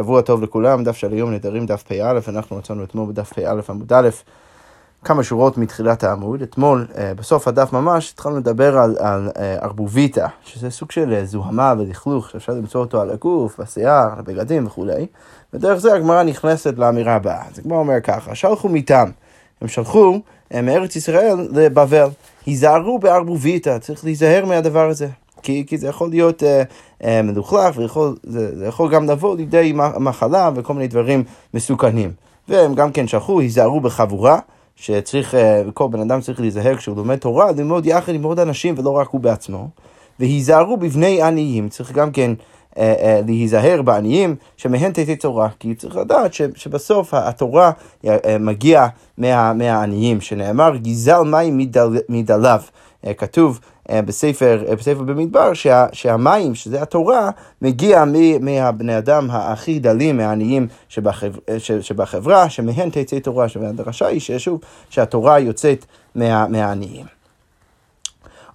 שבוע טוב לכולם, דף של היום נדרים דף פ"א, אנחנו מצאנו אתמול בדף פ"א עמוד א', כמה שורות מתחילת העמוד. אתמול, אה, בסוף הדף ממש, התחלנו לדבר על, על אה, ארבוביטה, שזה סוג של אה, זוהמה ולכלוך, שאפשר למצוא אותו על הגוף, בשיער, על הבגדים וכולי, ודרך זה הגמרא נכנסת לאמירה הבאה. אז הגמרא אומר ככה, שלחו מטעם, הם שלחו מארץ ישראל לבבל, היזהרו בארבוביטה, צריך להיזהר מהדבר הזה. כי, כי זה יכול להיות אה, אה, מלוכלך, וזה יכול גם לבוא לידי מחלה וכל מיני דברים מסוכנים. והם גם כן שלחו, היזהרו בחבורה, שצריך, אה, כל בן אדם צריך להיזהר כשהוא לומד תורה, ללמוד יחד עם עוד אנשים ולא רק הוא בעצמו. והיזהרו בבני עניים, צריך גם כן אה, אה, להיזהר בעניים שמהן תתת תורה, כי צריך לדעת ש, שבסוף התורה אה, אה, מגיעה מה, מהעניים, שנאמר גזל מים מדל, מדליו. אה, כתוב אה, בספר, אה, בספר במדבר שה, שהמים, שזה התורה, מגיע מהבני אדם הכי דלים, מהעניים שבחבר, שבחברה, שמהן תצא תורה, שהדרשה היא ששוב, שהתורה יוצאת מה, מהעניים.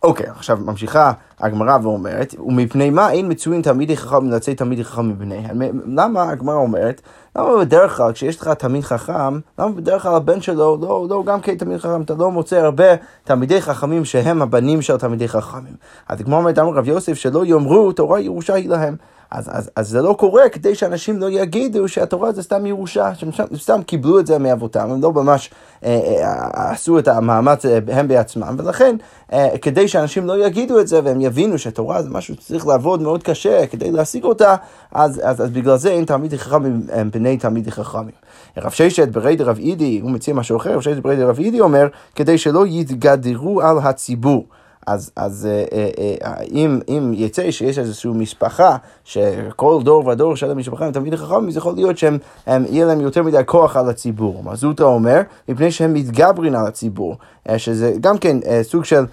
אוקיי, עכשיו ממשיכה הגמרא ואומרת, ומפני מה אין מצויים תלמידי חכם לצאת תלמידי חכם מבניהם? למה הגמרא אומרת, למה בדרך כלל כשיש לך תלמיד חכם, למה בדרך כלל הבן שלו לא, לא גם כן תלמיד חכם, אתה לא מוצא הרבה תלמידי חכמים שהם הבנים של תלמידי חכמים. אז הגמרא אומרת, אמר רב יוסף, שלא יאמרו תורה ירושה היא להם. אז, אז, אז זה לא קורה כדי שאנשים לא יגידו שהתורה זה סתם ירושה, שהם סתם קיבלו את זה מאבותם, הם לא ממש אה, אה, עשו את המאמץ אה, הם בעצמם, ולכן אה, כדי שאנשים לא יגידו את זה והם יבינו שהתורה זה משהו שצריך לעבוד מאוד קשה כדי להשיג אותה, אז, אז, אז בגלל זה אין תלמידי חכמים הם בני תלמידי חכמים. רב ששת ברי דרב אידי, הוא מציע משהו אחר, רב ששת ברי דרב אידי אומר, כדי שלא יתגדרו על הציבור. אז, אז אה, אה, אה, אם, אם יצא שיש איזושהי משפחה, שכל דור ודור של המשפחה הם תלמידי חכמים, זה יכול להיות שהם, הם, יהיה להם יותר מדי כוח על הציבור. מה זוטה אומר? מפני שהם מתגברים על הציבור, שזה גם כן סוג של,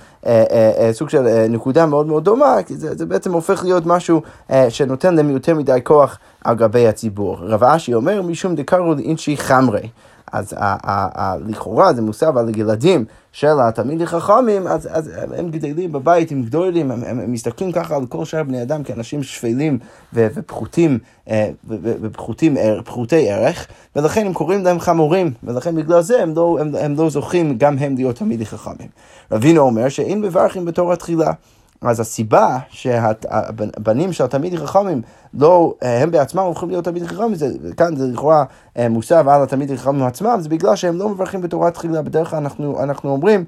סוג של נקודה מאוד מאוד דומה, כי זה, זה בעצם הופך להיות משהו שנותן להם יותר מדי כוח על גבי הציבור. רב אשי אומר, משום דקרו לאינשי חמרי. אז לכאורה זה מוסב על ילדים של התלמידי חכמים, אז, אז הם גדלים בבית עם גדולים, הם, הם, הם מסתכלים ככה על כל שאר בני אדם כאנשים שפלים ופחותים, אה, ופחותים, פחותי ערך, ולכן הם קוראים להם חמורים, ולכן בגלל זה הם לא, הם, הם לא זוכים גם הם להיות תלמידי חכמים. רבינו אומר שאין מברכים בתור התחילה. אז הסיבה שהבנים של התלמידי חכמים לא, הם בעצמם הופכים להיות תלמידי חכמים, זה, כאן זה לכאורה אה, מוסב על התלמידי חכמים עצמם, זה בגלל שהם לא מברכים בתורת תחילה. בדרך כלל אנחנו, אנחנו אומרים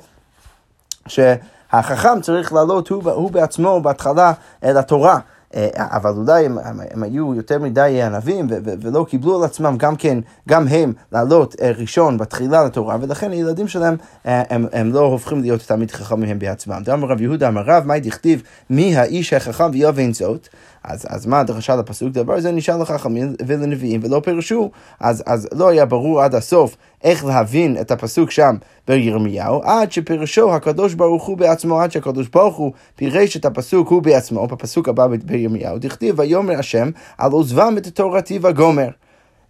שהחכם צריך לעלות הוא, הוא בעצמו בהתחלה אל התורה. אה, אבל אולי הם, הם, הם היו יותר מדי ענבים ולא קיבלו על עצמם גם כן, גם הם, לעלות אה, ראשון בתחילה לתורה, ולכן הילדים שלהם, אה, הם, הם לא הופכים להיות תלמיד חכמים הם בעצמם. דאמר רב יהודה אמר רב, מה דכתיב מי האיש החכם ויבין זאת? אז, אז מה הדרשה לפסוק? דבר זה נשאר לחכמים ולנביאים ולא פירשו. אז, אז לא היה ברור עד הסוף איך להבין את הפסוק שם בירמיהו, עד שפירשו הקדוש ברוך הוא בעצמו, עד שהקדוש ברוך הוא פירש את הפסוק הוא בעצמו, בפסוק הבא בירמיהו, דכתיב ויאמר השם על עוזבם את תורתי וגומר.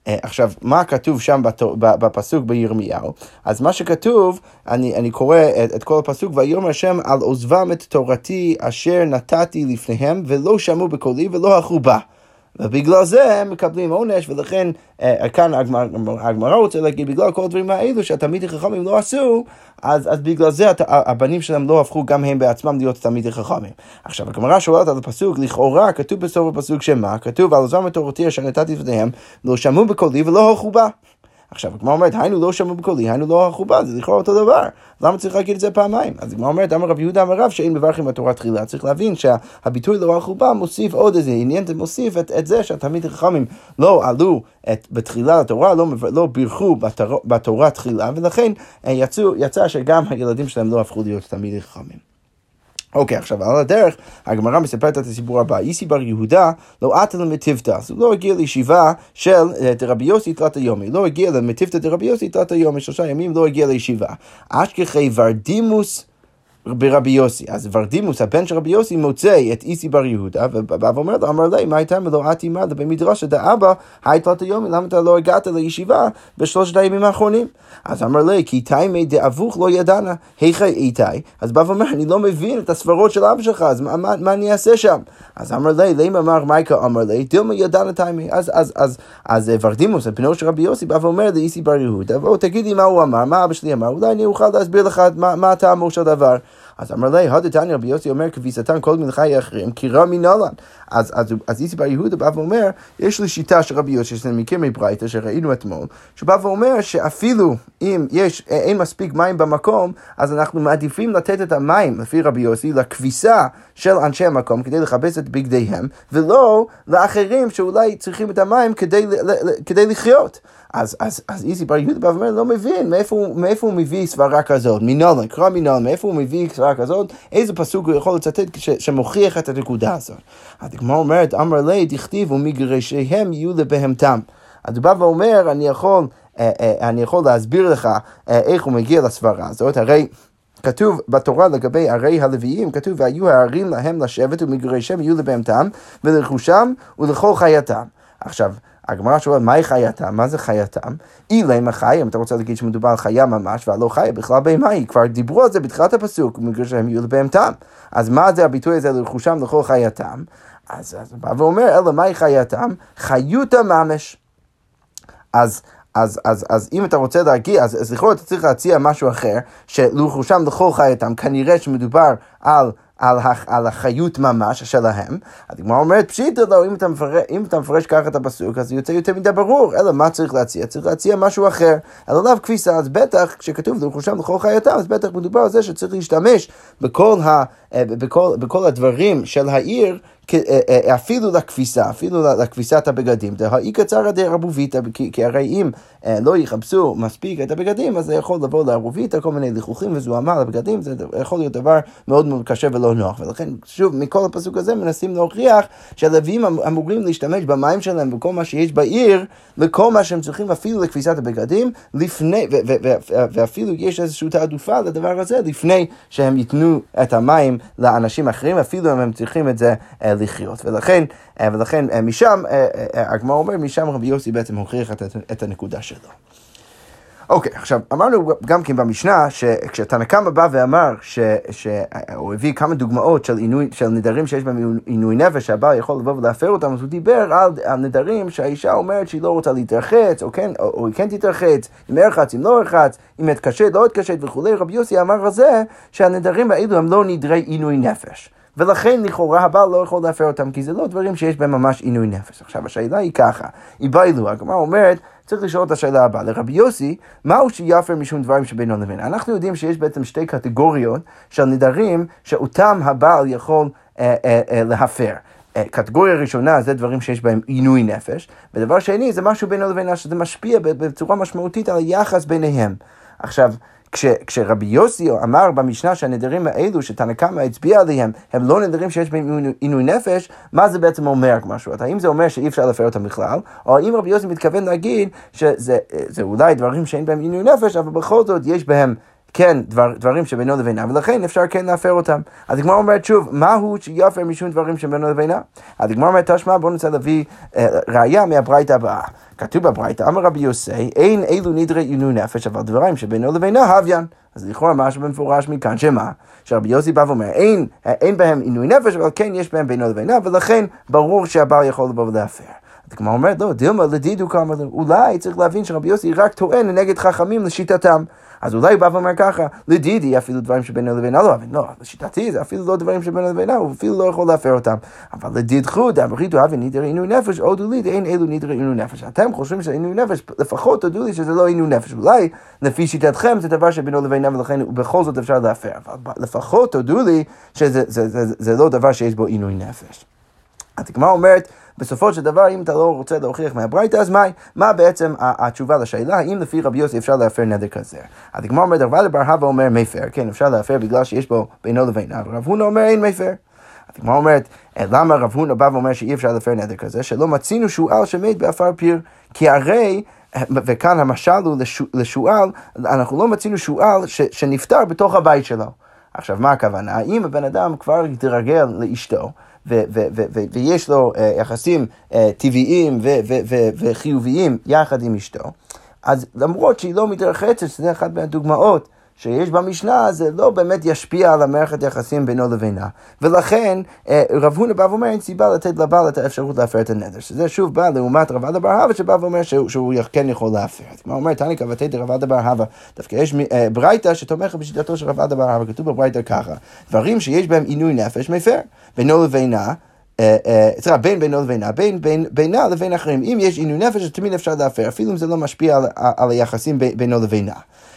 אה, עכשיו, מה כתוב שם בפסוק בירמיהו? אז מה שכתוב, אני, אני קורא את, את כל הפסוק, ויאמר השם על עוזבם את תורתי אשר נתתי לפניהם, ולא שמעו בקולי ולא הלכו בה. ובגלל זה הם מקבלים עונש, ולכן אה, כאן הגמרא רוצה להגיד, בגלל כל הדברים האלו שהתלמידי חכמים לא עשו, אז, אז בגלל זה הבנים שלהם לא הפכו גם הם בעצמם להיות תלמידי חכמים. עכשיו, הגמרא שואלת על הפסוק, לכאורה כתוב בסוף הפסוק שמה? כתוב על עזרם תורתי אשר נתתי לפניהם, לא שמעו בקולי ולא הלכו בה. עכשיו, הגמרא אומרת, היינו לא שמעו בקולי, היינו לא הלכו בה, זה לכאורה אותו דבר. למה צריך להגיד את זה פעמיים? אז הגמרא אומרת, אמר רב יהודה אמר רב שאין מברכים בתורה תחילה. צריך להבין שהביטוי לא הלכו בה מוסיף עוד איזה עניין, זה מוסיף את, את זה שהתלמידי חכמים לא עלו את, בתחילה לתורה, לא, לא בירכו בתור, בתורה תחילה, ולכן אה, יצאו, יצא שגם הילדים שלהם לא הפכו להיות תלמידי חכמים. אוקיי, עכשיו על הדרך, הגמרא מספרת את הסיפור הבא. איסי בר יהודה לא עטה למטיבתא, אז הוא לא הגיע לישיבה של אה, רבי יוסי תלת היומי, לא הגיע למטיבתא דרבי יוסי תלת היומי, שלושה ימים לא הגיע לישיבה. אשכחי ורדימוס ברבי יוסי. אז ורדימוס, הבן של רבי יוסי, מוצא את איסי בר יהודה, ובא ואומר לו, אמר לי, מה הייתה עימה לבי מדרשה דאבא, היית לה יומי, למה אתה לא הגעת לישיבה בשלושת הימים האחרונים? אז אמר לי, כי תימי דאבוך לא ידענה, היכי איתי. אז בא ואומר, אני לא מבין את הסברות של אבא שלך, אז מה, מה, מה אני אעשה שם? אז אמר לי, למה אמר מייקה אמר לי, דילמה ידענה תימי. אז, אז, אז, אז ורדימוס, בנו של רבי יוסי, בא ואומר לאיסי בר יהודה, בוא תגידי מה הוא אמר, מה אבא שלי אמר, אולי אני אוכל להסביר לך מה, מה הטעמו של דבר. אז אמר לי, הדתניא רבי יוסי אומר כביסתן כל מלכי אחרים, כי רע מנהלן. אז, אז, אז איסי בר יהודה בא ואומר, יש לי שיטה של רבי יוסי, שזה מכיר מברייתא, שראינו אתמול, שבא ואומר שאפילו אם יש, אין מספיק מים במקום, אז אנחנו מעדיפים לתת את המים, לפי רבי יוסי, לכביסה של אנשי המקום, כדי לכבס את בגדיהם, ולא לאחרים שאולי צריכים את המים כדי, כדי לחיות. אז, אז, אז איזי בר יהודה בא ואומר, לא מבין, מאיפה, מאיפה הוא מביא סברה כזאת? מנולן, קרא מנולן, מאיפה הוא מביא סברה כזאת? איזה פסוק הוא יכול לצטט ש, שמוכיח את הנקודה הזאת? הדגמר אומרת, אמר לי, דכתיבו מגרשיהם יהיו לבהמתם. אז הוא בא ואומר, אני יכול, אה, אה, אני יכול להסביר לך אה, איך הוא מגיע לסברה הזאת, הרי... כתוב בתורה לגבי ערי הלוויים, כתוב והיו הערים להם לשבת ומגרשיהם יהיו לבהמתם ולרכושם ולכל חייתם. עכשיו, הגמרא שואלת, מהי חייתם? מה זה חייתם? אילם החי, אם אתה רוצה להגיד שמדובר על חיה ממש, והלא חיה בכלל בהמה היא, כבר דיברו על זה בתחילת הפסוק, בגלל שהם יהיו לבהמתם. אז מה זה הביטוי הזה לרכושם לכל חייתם? אז הוא בא ואומר, אלא מהי חייתם? חיותא ממש. אז אז, אז, אז אם אתה רוצה להגיע, אז, אז לכאורה אתה צריך להציע משהו אחר, שלרכושם לכל חייתם, כנראה שמדובר על על, הח, על החיות ממש שלהם. הדגמר אומרת פשיטא לא, אם אתה, מפרש, אם אתה מפרש ככה את הפסוק, אז זה יוצא יותר מדי ברור. אלא מה צריך להציע? צריך להציע משהו אחר. אלא לאו כביסה, אז בטח, כשכתוב לרכושם לכל חייתם, אז בטח מדובר על זה שצריך להשתמש בכל, ה, אה, בכל, בכל הדברים של העיר. אה, אה, אפילו לכביסה, אפילו לכביסת הבגדים, דהאי קצרא דערבוביתא, כי הרי אם לא יכבסו מספיק את הבגדים, אז זה יכול לבוא לערבוביתא, כל מיני לכלוכים וזוהמה לבגדים, זה יכול להיות דבר מאוד מאוד קשה ולא נוח. ולכן, שוב, מכל הפסוק הזה מנסים להוכיח שהלווים אמ-, אמורים להשתמש במים שלהם וכל מה שיש בעיר, לכל מה שהם צריכים אפילו לכביסת הבגדים, לפני, ואפילו יש איזושהי תעדופה לדבר הזה, לפני שהם ייתנו את המים לאנשים אחרים, אפילו אם הם צריכים את זה לחיות. ולכן, אה, ולכן אה, משם, אה, הגמרא אומר, משם רבי יוסי בעצם הוכיח את, את הנקודה שלו. אוקיי, עכשיו אמרנו גם כן במשנה שכשתנא קמא בא ואמר שהוא הביא כמה דוגמאות של, עינוי, של נדרים שיש בהם עינוי נפש שהבעל יכול לבוא ולהפר אותם, אז הוא דיבר על, על נדרים שהאישה אומרת שהיא לא רוצה להתרחץ, או, כן, או, או היא כן תתרחץ, אם ארחץ, אם לא ארחץ, אם אתקשט, לא אתקשט וכולי, רבי יוסי אמר על זה שהנדרים האלו הם לא נדרי עינוי נפש. ולכן לכאורה הבעל לא יכול להפר אותם, כי זה לא דברים שיש בהם ממש עינוי נפש. עכשיו השאלה היא ככה, היא באילו, הגמרא אומרת, צריך לשאול את השאלה הבאה, לרבי יוסי, מהו שיפר משום דברים שבינו לבין? אנחנו יודעים שיש בעצם שתי קטגוריות של נדרים שאותם הבעל יכול אה, אה, אה, להפר. אה, קטגוריה ראשונה זה דברים שיש בהם עינוי נפש, ודבר שני זה משהו בינו לבינה שזה משפיע בצורה משמעותית על היחס ביניהם. עכשיו, כש, כשרבי יוסי אמר במשנה שהנדרים האלו שתנא קמא הצביע עליהם הם לא נדרים שיש בהם עינוי נפש, מה זה בעצם אומר משהו? האם זה אומר שאי אפשר להפר אותם בכלל, או האם רבי יוסי מתכוון להגיד שזה אולי דברים שאין בהם עינוי נפש, אבל בכל זאת יש בהם כן דבר, דברים שבינו לבינה, ולכן אפשר כן להפר אותם. אז הגמרא אומרת שוב, מהו שיפר משום דברים שבינו לבינה? אז הגמרא אומרת, תשמע, בואו ננסה להביא אה, ראייה מהברייתא הבאה. כתוב בברייתא, אמר רבי יוסי, אין אלו נדרי עינוי נפש, אבל דברים שבינו לבינה הוויין. אז לכאורה משהו במפורש מכאן, שמה? שרבי יוסי בא ואומר, אין, אין בהם עינוי נפש, אבל כן יש בהם בינו לבינה, ולכן ברור שהבעל יכול לבוא ולהפר. הגמרא אומרת, לא, דילמה לדידו כמה, אולי צריך להבין שרבי יוסי רק טוען נגד חכמים לשיטתם. אז אולי הוא בא ואומר ככה, לדידי אפילו דברים שבינו לבינה לא, אבל לא, לשיטתי זה אפילו לא דברים שבינו לבינה, הוא אפילו לא יכול להפר אותם. אבל לדידכו דאמריתו הווה נידר עינוי נפש, הודו לי דאין אלו נידר עינוי נפש. אתם חושבים שעינוי נפש, לפחות תודו לי שזה לא עינוי נפש. אולי לפי שיטתכם זה דבר שבינו לבינה ולכן בכל זאת אפשר להפר. אבל לפחות תודו לי שזה זה, זה, זה, זה לא דבר שיש בו עינוי נפש. התגמר אומרת, בסופו של דבר, אם אתה לא רוצה להוכיח מהברייתא, אז מה, מה בעצם התשובה לשאלה, האם לפי רבי יוסי אפשר להפר נדר כזה? אז הגמר אומר, דרבה לבר הווה אומר מפר, כן, אפשר להפר בגלל שיש בו בינו לבינה, ורב הונא אומר אין מפר. הגמרא אומרת, למה רב הונא בא ואומר שאי אפשר להפר נדר כזה? שלא מצינו שועל שמת בעפר פיר, כי הרי... וכאן המשל הוא לשועל, אנחנו לא מצינו שועל שנפטר בתוך הבית שלו. עכשיו, מה הכוונה? אם הבן אדם כבר התרגל לאשתו, ויש לו uh, יחסים uh, טבעיים וחיוביים יחד עם אשתו, אז למרות שהיא לא מתרחצת, שזה אחת מהדוגמאות שיש במשנה, זה לא באמת ישפיע על המערכת יחסים בינו לבינה. ולכן אה, רב הונא בא ואומר, אין סיבה לתת לבעל את האפשרות להפר את הנדר. שזה שוב בא לעומת רב עדה בר הווה, שבא ואומר שהוא, שהוא כן יכול להפר. כמו אומר, תניא קבתי דרב עדה בר הווה. דווקא יש אה, ברייתא שתומכת בשיטתו של רב עדה בר הווה, כתוב בברייתא ככה, דברים שיש בהם עינוי נפש מפר, בינו לבינה. סליחה, בין בינו לבינה, בין בינה לבין אחרים. אם יש עינוי נפש, תמיד אפשר להפר, אפילו אם זה לא משפיע על היחסים בינו לבינה.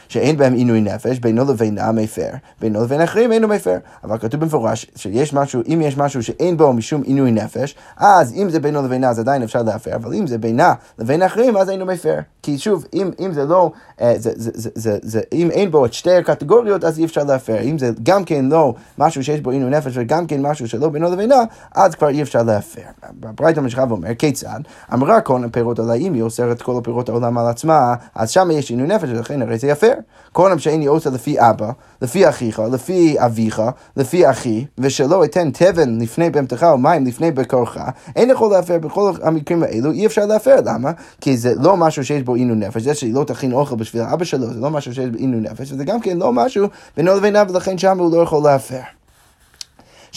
שאין בהם עינוי נפש, בינו לבינה מפר, בינו לבין אחרים אינו מפר. אבל כתוב במפורש שיש משהו, אם יש משהו שאין בו משום עינוי נפש, אז אם זה בינו לבינה אז עדיין אפשר להפר, אבל אם זה בינה לבין אחרים אז אינו מפר. כי שוב, אם, אם זה לא, זה, זה, זה, זה, זה, אם אין בו את שתי הקטגוריות אז אי אפשר להפר. אם זה גם כן לא משהו שיש בו עינוי נפש וגם כן משהו שלא בינו לבינה, אז כבר אי אפשר להפר. ברייתא משכה ואומר, כיצד? אמרה כל הפירות עולה, אם היא אוסרת כל הפירות העולם על עצמה, אז שם יש עינוי נפש, ולכן הרי זה יפר. כל עם שאיני עושה לפי אבא, לפי אחיך, לפי אביך, לפי אחי, ושלא אתן תבן לפני בהמתך או מים לפני בקורך, אין יכול להפר בכל המקרים האלו, אי אפשר להפר, למה? כי זה לא משהו שיש בו עינוי נפש, זה שהיא לא תכין אוכל בשביל אבא שלו, זה לא משהו שיש בו עינוי נפש, וזה גם כן לא משהו בינו לבינה, ולכן שם הוא לא יכול להפר.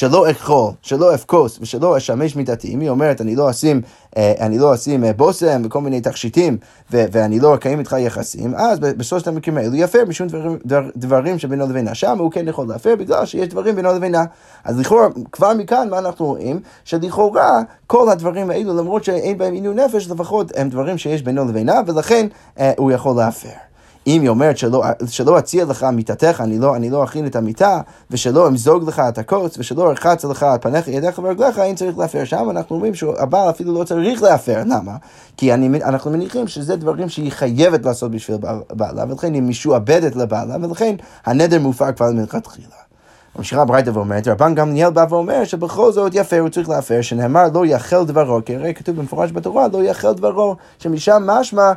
שלא אכול, שלא אפקוס ושלא אשמש מידתי. אם היא אומרת, אני לא אשים, אה, אני לא אשים אה, בושם וכל מיני תכשיטים ו- ואני לא אקיים איתך יחסים, אז בשלושת המקרים האלו יפר משום דברים, דבר, דברים שבינו לבינה. שם הוא כן יכול להפר בגלל שיש דברים בינו לבינה. אז לכאורה, כבר מכאן מה אנחנו רואים? שלכאורה כל הדברים האלו, למרות שאין בהם עינוי נפש, לפחות הם דברים שיש בינו לבינה, ולכן אה, הוא יכול להפר. אם היא אומרת שלא, שלא אציע לך מיתתך, אני לא, אני לא אכין את המיטה, ושלא אמזוג לך את הקוץ, ושלא ארחץ לך את פניך, ידיך ורגליך, אין צריך להפר. שם אנחנו אומרים שהבעל אפילו לא צריך להפר. למה? כי אני, אנחנו מניחים שזה דברים שהיא חייבת לעשות בשביל בעלה, ולכן היא משועבדת לבעלה, ולכן הנדר מופר כבר מלכתחילה. ממשיכה ברייתא ואומרת, רבן גמליאל בא ואומר שבכל זאת יפה הוא צריך להפר, שנאמר לא יאכל דברו, כי הרי כתוב במפורש בתורה לא יאכל דברו, שמשם משמע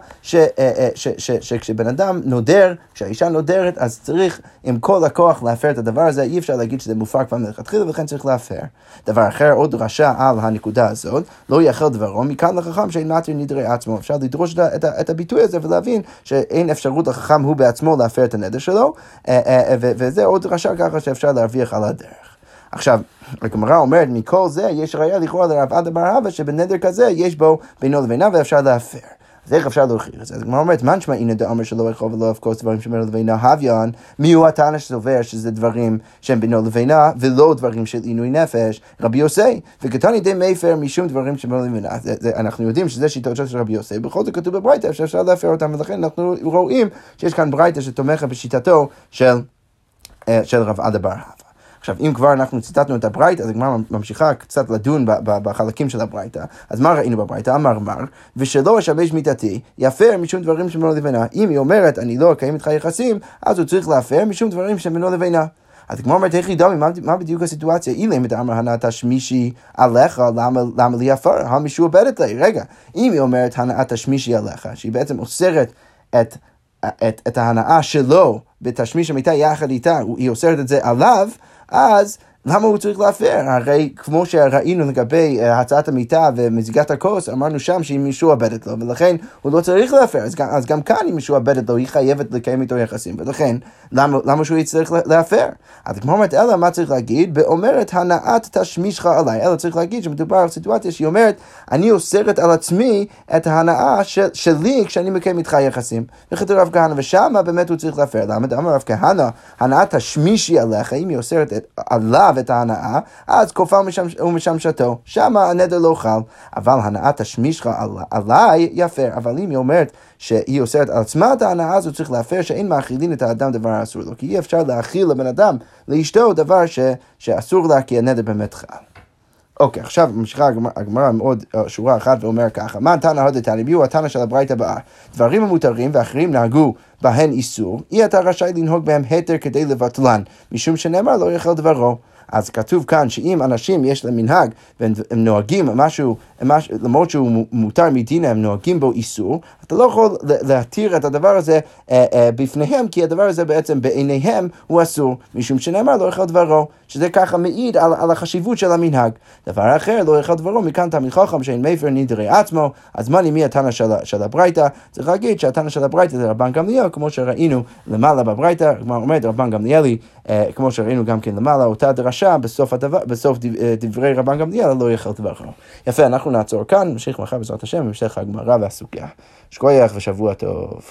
שכשבן אדם נודר, כשהאישה נודרת, אז צריך עם כל הכוח להפר את הדבר הזה, אי אפשר להגיד שזה מופר כבר מלכתחילה, ולכן צריך להפר. דבר אחר, עוד דרשה על הנקודה הזאת, לא יאכל דברו, מכאן לחכם שאין מתיר נדרי עצמו. אפשר לדרוש את הביטוי הזה ולהבין שאין אפשרות לחכם הוא בעצמו להפר את הנדר שלו, וזה עוד דרשה ככה שאפשר להרוויח על הדרך. עכשיו, הגמרא אומרת, מכל זה יש ראייה לכאורה לרב עדה בר הווה שבנדר כזה יש בו בינו לבינה ואפשר להפר. אז איך אפשר להוכיח את זה? אז הגמרא אומרת, מן שמע הנה דאמר שלא יכול ולא אבקוס דברים שבינו לבינה הוויון, מי הוא הטענה שסובר שזה דברים שהם בינו לבינה ולא דברים של עינוי נפש? רבי יוסי, וכתני די מפר משום דברים שבינו לבינה. אנחנו יודעים שזה שיטות של רבי יוסי, בכל זאת כתוב בברייתא שאפשר להפר אותם, ולכן אנחנו רואים שיש כאן ברייתא שתומכת בשיטתו של, של רב עדה בר הווה. עכשיו, אם כבר אנחנו ציטטנו את הברייתא, אז הגמרא ממשיכה קצת לדון בחלקים של הברייתא. אז מה ראינו בברייתא? אמר מר, ושלא אשמש מיתתי, יפר משום דברים שבינו לבינה. אם היא אומרת, אני לא אקיים איתך יחסים, אז הוא צריך להפר משום דברים שבינו לבינה. אז כמו אומרת, איך ידעו, מה, בדיוק הסיטואציה? אילם את אמר הנעת השמישי עליך, למה, לי עפר? המשועבדת לי. רגע, אם היא אומרת הנעת השמישי עליך, שהיא בעצם אוסרת את, את, את ההנאה שלו בתשמיש המיטה יחד איתה, היא אוסרת את זה עליו, אז למה הוא צריך להפר? הרי כמו שראינו לגבי uh, הצעת המיטה ומזיגת הכוס, אמרנו שם שהיא משועבדת לו, ולכן הוא לא צריך להפר. אז, אז גם כאן היא משועבדת לו, היא חייבת לקיים איתו יחסים, ולכן למה, למה שהוא יצטרך להפר? אז כמו אומרת, אלא מה צריך להגיד? באומרת הנעת תשמישך עליי. אלא צריך להגיד שמדובר על סיטואציה שהיא אומרת, אני אוסרת על עצמי את ההנאה של, שלי כשאני מקיים איתך יחסים. וכתוב רב כהנא, ושמה באמת הוא צריך להפר. למה? אמר רב כהנא, הנעת תשמישי עליך, אם היא אוסרת עליו את ההנאה, אז כופה ומשמשתו. שם הנדר לא חל. אבל הנאת תשמישך עליי, יפר. אבל אם היא אומרת שהיא אוסרת על עצמה את ההנאה, הוא צריך להפר שאין מאכילין את האדם דבר האסור לו. כי אי אפשר להאכיל לבן אדם, לאשתו, דבר ש, שאסור לה, כי הנדר באמת חל. אוקיי, עכשיו ממשיכה הגמרא עם עוד שורה אחת ואומר ככה, מה תנא הודתני, מי הוא התנא של הברית הבאה? דברים המותרים ואחרים נהגו בהן איסור, אי אתה רשאי לנהוג בהם היתר כדי לבטלן, משום שנאמר לא יאכל דברו. אז כתוב כאן שאם אנשים יש להם מנהג והם נוהגים משהו למרות שהוא מותר מדין, הם נוהגים בו איסור, אתה לא יכול להתיר את הדבר הזה אה, אה, בפניהם, כי הדבר הזה בעצם בעיניהם הוא אסור, משום שנאמר לא יאכל דברו, שזה ככה מעיד על, על החשיבות של המנהג. דבר אחר, לא יאכל דברו, מכאן תמיד חכם שאין מפר נדרי עצמו, אז מה למי התנא של, של הברייתא? צריך להגיד שהתנא של הברייתא זה רבן גמליאל, כמו שראינו למעלה בברייתא, כמו אומרת רבן גמליאלי, אה, כמו שראינו גם כן למעלה, אותה דרשה בסוף, הדבר, בסוף דברי רבן גמליאל, לא יאכל דברו. יפה, אנחנו נעצור כאן, נמשיך מחר בעזרת השם, בהמשך הגמרא והסוגיה. שכוייח ושבוע טוב.